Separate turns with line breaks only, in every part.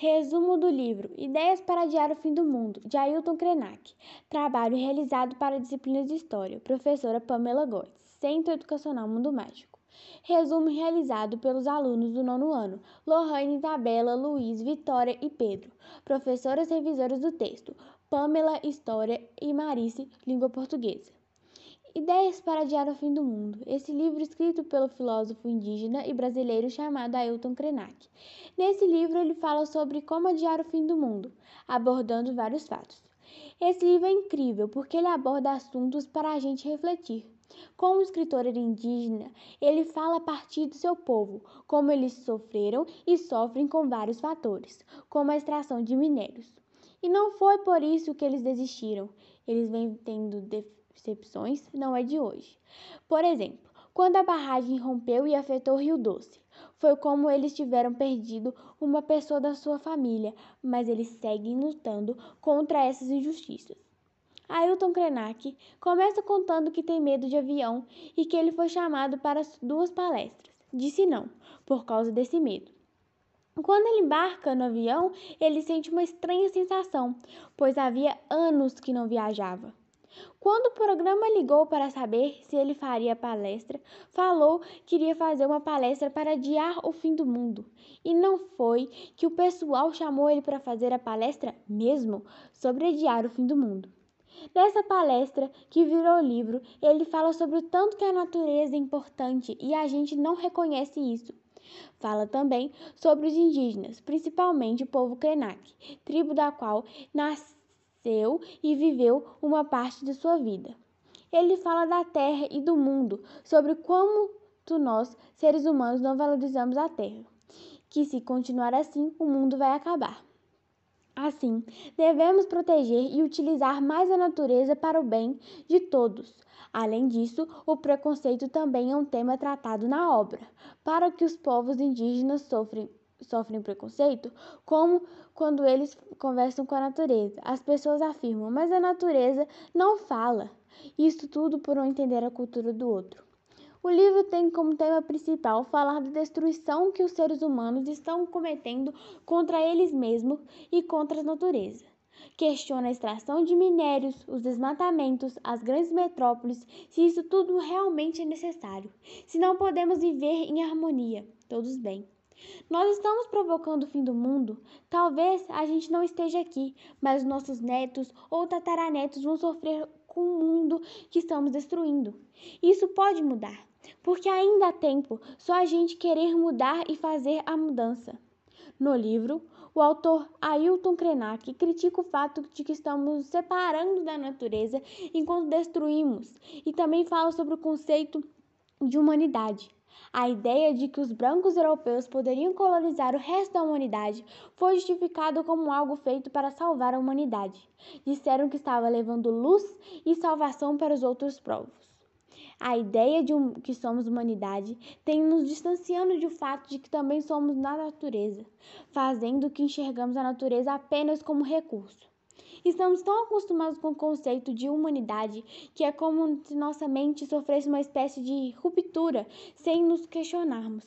Resumo do livro Ideias para Adiar o Fim do Mundo, de Ailton Krenak. Trabalho realizado para a disciplina de História, professora Pamela Góes, Centro Educacional Mundo Mágico. Resumo realizado pelos alunos do nono ano, Lohane, Isabela, Luiz, Vitória e Pedro. Professoras revisoras do texto, Pamela, História e Marice, Língua Portuguesa. Ideias para Adiar o Fim do Mundo. Esse livro escrito pelo filósofo indígena e brasileiro chamado Ailton Krenak. Nesse livro ele fala sobre como adiar o fim do mundo, abordando vários fatos. Esse livro é incrível porque ele aborda assuntos para a gente refletir. Como escritor indígena, ele fala a partir do seu povo, como eles sofreram e sofrem com vários fatores, como a extração de minérios. E não foi por isso que eles desistiram. Eles vêm tendo percepções não é de hoje. Por exemplo, quando a barragem rompeu e afetou o Rio Doce, foi como eles tiveram perdido uma pessoa da sua família, mas eles seguem lutando contra essas injustiças. Ailton Krenak começa contando que tem medo de avião e que ele foi chamado para duas palestras. Disse não, por causa desse medo. Quando ele embarca no avião, ele sente uma estranha sensação, pois havia anos que não viajava. Quando o programa ligou para saber se ele faria palestra, falou que iria fazer uma palestra para adiar o fim do mundo. E não foi que o pessoal chamou ele para fazer a palestra mesmo sobre adiar o fim do mundo. Nessa palestra, que virou livro, ele fala sobre o tanto que a natureza é importante e a gente não reconhece isso. Fala também sobre os indígenas, principalmente o povo Krenak, tribo da qual nasceu nasceu e viveu uma parte de sua vida. Ele fala da terra e do mundo, sobre como nós, seres humanos, não valorizamos a terra. Que se continuar assim, o mundo vai acabar. Assim, devemos proteger e utilizar mais a natureza para o bem de todos. Além disso, o preconceito também é um tema tratado na obra, para que os povos indígenas sofrem sofrem preconceito, como quando eles conversam com a natureza. As pessoas afirmam, mas a natureza não fala. Isso tudo por não entender a cultura do outro. O livro tem como tema principal falar da destruição que os seres humanos estão cometendo contra eles mesmos e contra a natureza. Questiona a extração de minérios, os desmatamentos, as grandes metrópoles, se isso tudo realmente é necessário, se não podemos viver em harmonia, todos bem. Nós estamos provocando o fim do mundo? Talvez a gente não esteja aqui, mas nossos netos ou tataranetos vão sofrer com o mundo que estamos destruindo. Isso pode mudar, porque ainda há tempo, só a gente querer mudar e fazer a mudança. No livro, o autor Ailton Krenak critica o fato de que estamos nos separando da natureza enquanto destruímos e também fala sobre o conceito de humanidade. A ideia de que os brancos europeus poderiam colonizar o resto da humanidade foi justificado como algo feito para salvar a humanidade. Disseram que estava levando luz e salvação para os outros povos. A ideia de um, que somos humanidade tem nos distanciando do fato de que também somos na natureza, fazendo que enxergamos a natureza apenas como recurso. Estamos tão acostumados com o conceito de humanidade que é como se nossa mente sofresse uma espécie de ruptura sem nos questionarmos.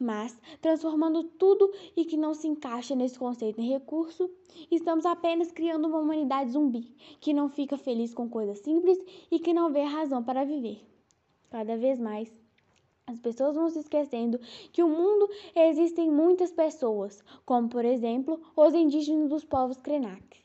Mas, transformando tudo e que não se encaixa nesse conceito em recurso, estamos apenas criando uma humanidade zumbi, que não fica feliz com coisas simples e que não vê razão para viver. Cada vez mais, as pessoas vão se esquecendo que no mundo existem muitas pessoas, como por exemplo os indígenas dos povos Krenak.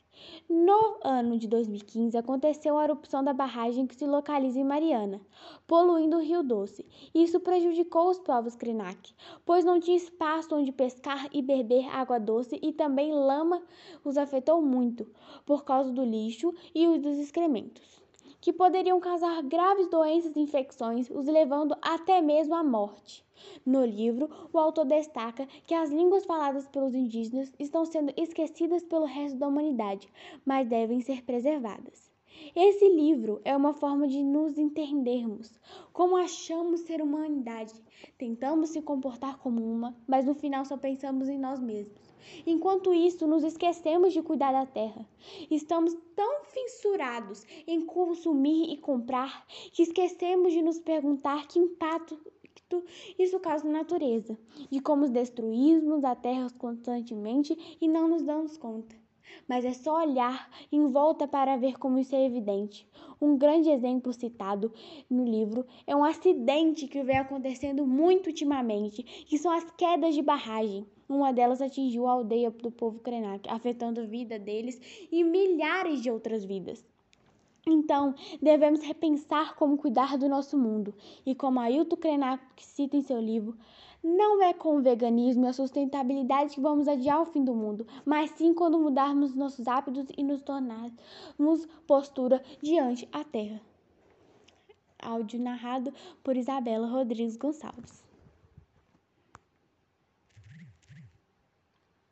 No ano de 2015, aconteceu a erupção da barragem que se localiza em Mariana, poluindo o Rio Doce. Isso prejudicou os povos Krenak, pois não tinha espaço onde pescar e beber água doce e também lama os afetou muito, por causa do lixo e dos excrementos, que poderiam causar graves doenças e infecções, os levando até mesmo à morte. No livro, o autor destaca que as línguas faladas pelos indígenas estão sendo esquecidas pelo resto da humanidade, mas devem ser preservadas. Esse livro é uma forma de nos entendermos como achamos ser humanidade. Tentamos se comportar como uma, mas no final só pensamos em nós mesmos. Enquanto isso, nos esquecemos de cuidar da terra. Estamos tão fissurados em consumir e comprar que esquecemos de nos perguntar que impacto isso causa na natureza, de como destruímos a terra constantemente e não nos damos conta. Mas é só olhar em volta para ver como isso é evidente. Um grande exemplo citado no livro é um acidente que vem acontecendo muito ultimamente, que são as quedas de barragem. Uma delas atingiu a aldeia do povo Krenak, afetando a vida deles e milhares de outras vidas. Então, devemos repensar como cuidar do nosso mundo. E como Ailton Krenak cita em seu livro, não é com o veganismo e a sustentabilidade que vamos adiar o fim do mundo, mas sim quando mudarmos nossos hábitos e nos tornarmos postura diante a terra. Áudio narrado por Isabela Rodrigues Gonçalves.